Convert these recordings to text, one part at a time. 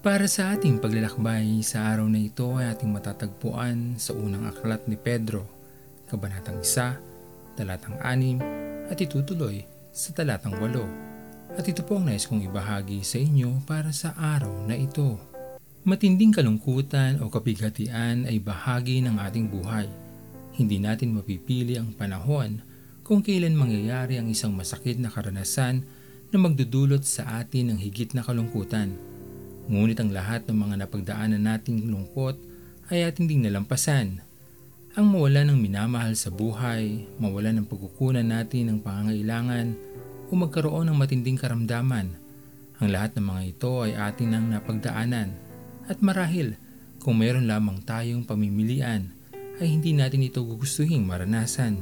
Para sa ating paglalakbay sa araw na ito ay ating matatagpuan sa unang aklat ni Pedro, Kabanatang 1, Talatang 6 at itutuloy sa Talatang 8. At ito po ang nais kong ibahagi sa inyo para sa araw na ito. Matinding kalungkutan o kapighatian ay bahagi ng ating buhay. Hindi natin mapipili ang panahon kung kailan mangyayari ang isang masakit na karanasan na magdudulot sa atin ng higit na kalungkutan. Ngunit ang lahat ng mga napagdaanan nating lungkot ay ating ding nalampasan. Ang mawala ng minamahal sa buhay, mawala ng pagkukunan natin ng pangangailangan o magkaroon ng matinding karamdaman. Ang lahat ng mga ito ay atin nang napagdaanan at marahil kung mayroon lamang tayong pamimilian ay hindi natin ito gugustuhing maranasan.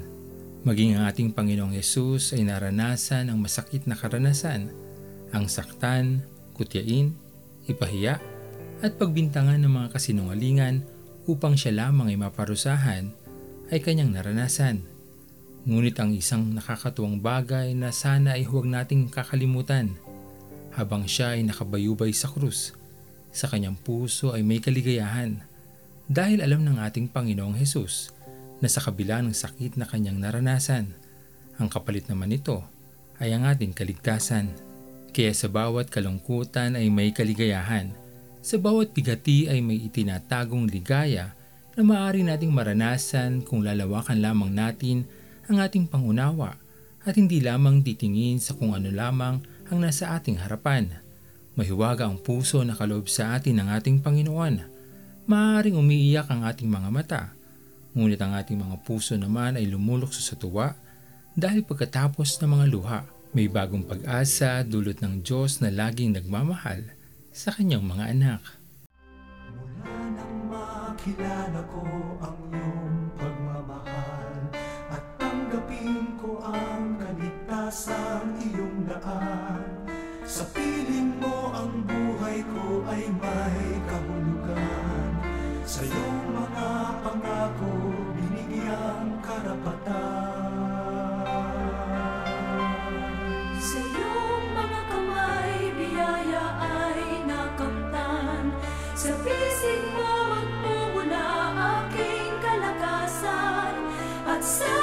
Maging ang ating Panginoong Yesus ay naranasan ang masakit na karanasan, ang saktan, kutyain, ipahiya, at pagbintangan ng mga kasinungalingan upang siya lamang ay maparusahan ay kanyang naranasan. Ngunit ang isang nakakatuwang bagay na sana ay huwag nating kakalimutan. Habang siya ay nakabayubay sa krus, sa kanyang puso ay may kaligayahan dahil alam ng ating Panginoong Hesus na sa kabila ng sakit na kanyang naranasan, ang kapalit naman nito ay ang ating kaligtasan. Kaya sa bawat kalungkutan ay may kaligayahan, sa bawat bigati ay may itinatagong ligaya na maaari nating maranasan kung lalawakan lamang natin ang ating pangunawa at hindi lamang titingin sa kung ano lamang ang nasa ating harapan. Mahiwaga ang puso na kaloob sa atin ng ating Panginoon. Maaaring umiiyak ang ating mga mata Ngunit ang ating mga puso naman ay lumulukso sa tuwa dahil pagkatapos ng mga luha, may bagong pag-asa dulot ng Diyos na laging nagmamahal sa kanyang mga anak. Mula nang makilala ko ang iyong pagmamahal at tanggapin ko ang kaligtasang iyong daan. Sa piling mo ang buhay ko ay may At sa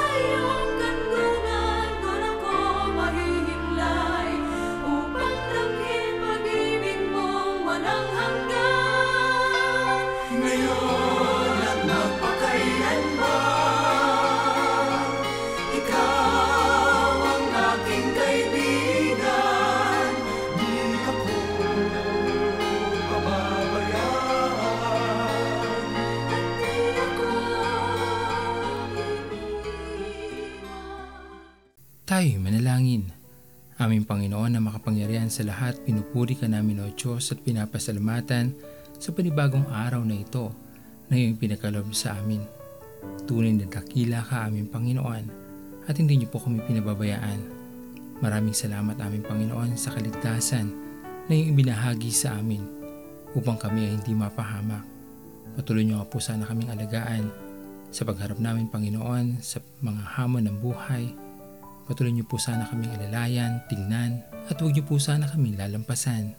Tayo manalangin. Aming Panginoon na makapangyarihan sa lahat, pinupuri ka namin o Diyos at pinapasalamatan sa panibagong araw na ito na iyong pinakalob sa amin. Tunay na dakila ka aming Panginoon at hindi niyo po kami pinababayaan. Maraming salamat aming Panginoon sa kaligtasan na iyong ibinahagi sa amin upang kami ay hindi mapahamak. Patuloy niyo nga po sana kaming alagaan sa pagharap namin Panginoon sa mga hamon ng buhay Patuloy niyo po sana kaming alalayan, tingnan, at huwag niyo po sana kaming lalampasan.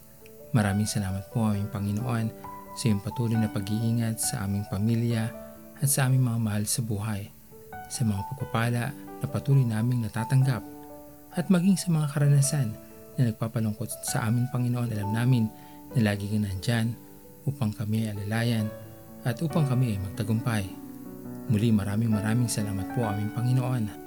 Maraming salamat po aming Panginoon sa iyong patuloy na pag-iingat sa aming pamilya at sa aming mga mahal sa buhay, sa mga pagpapala na patuloy naming natatanggap, at maging sa mga karanasan na nagpapalungkot sa aming Panginoon alam namin na lagi ka nandyan upang kami ay alalayan at upang kami ay magtagumpay. Muli maraming maraming salamat po aming Panginoon.